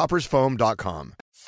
coffeetoppersfoam.com.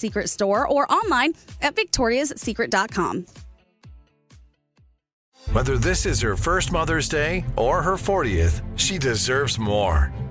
Secret store or online at victoriassecret.com. Whether this is her first Mother's Day or her 40th, she deserves more.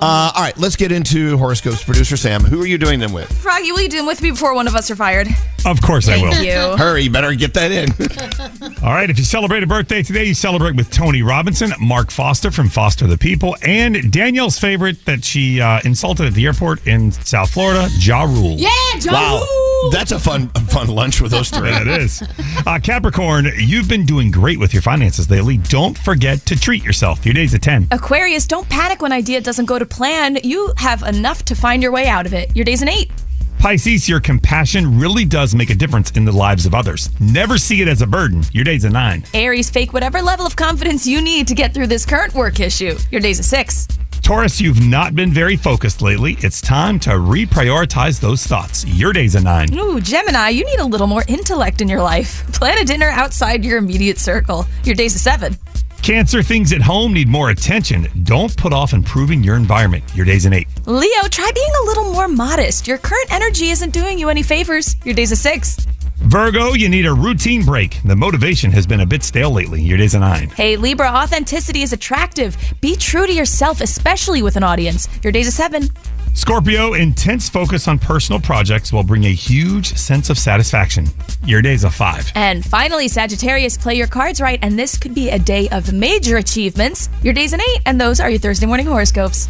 Uh, all right, let's get into horoscopes. Producer Sam, who are you doing them with? Froggy, will you do them with me before one of us are fired? Of course I will. Thank you. Hurry, better get that in. All right, if you celebrate a birthday today, you celebrate with Tony Robbins, Mark Foster from Foster the People, and Danielle's favorite that she uh, insulted at the airport in South Florida, Ja Rule. Yeah, John. wow, that's a fun, fun lunch with those three. Yeah, it is. Uh, Capricorn, you've been doing great with your finances lately. Don't forget to treat yourself. Your day's a 10. Aquarius, don't panic when idea doesn't go to plan. You have enough to find your way out of it. Your day's an eight. Pisces, your compassion really does make a difference in the lives of others. Never see it as a burden. Your day's a 9. Aries, fake whatever level of confidence you need to get through this current work issue. Your day's a six. Taurus, you've not been very focused lately. It's time to reprioritize those thoughts. Your day's a 9. Ooh, Gemini, you need a little more intellect in your life. Plan a dinner outside your immediate circle. Your day's a seven. Cancer, things at home need more attention. Don't put off improving your environment. Your day's an 8. Leo, try being a little more modest. Your current energy isn't doing you any favors. Your day's a six. Virgo, you need a routine break. The motivation has been a bit stale lately. Your day's a 9. Hey, Libra, authenticity is attractive. Be true to yourself, especially with an audience. Your day's a seven. Scorpio, intense focus on personal projects will bring a huge sense of satisfaction. Your day's a 5. And finally, Sagittarius, play your cards right, and this could be a day of major achievements. Your day's an eight, and those are your Thursday morning horoscopes.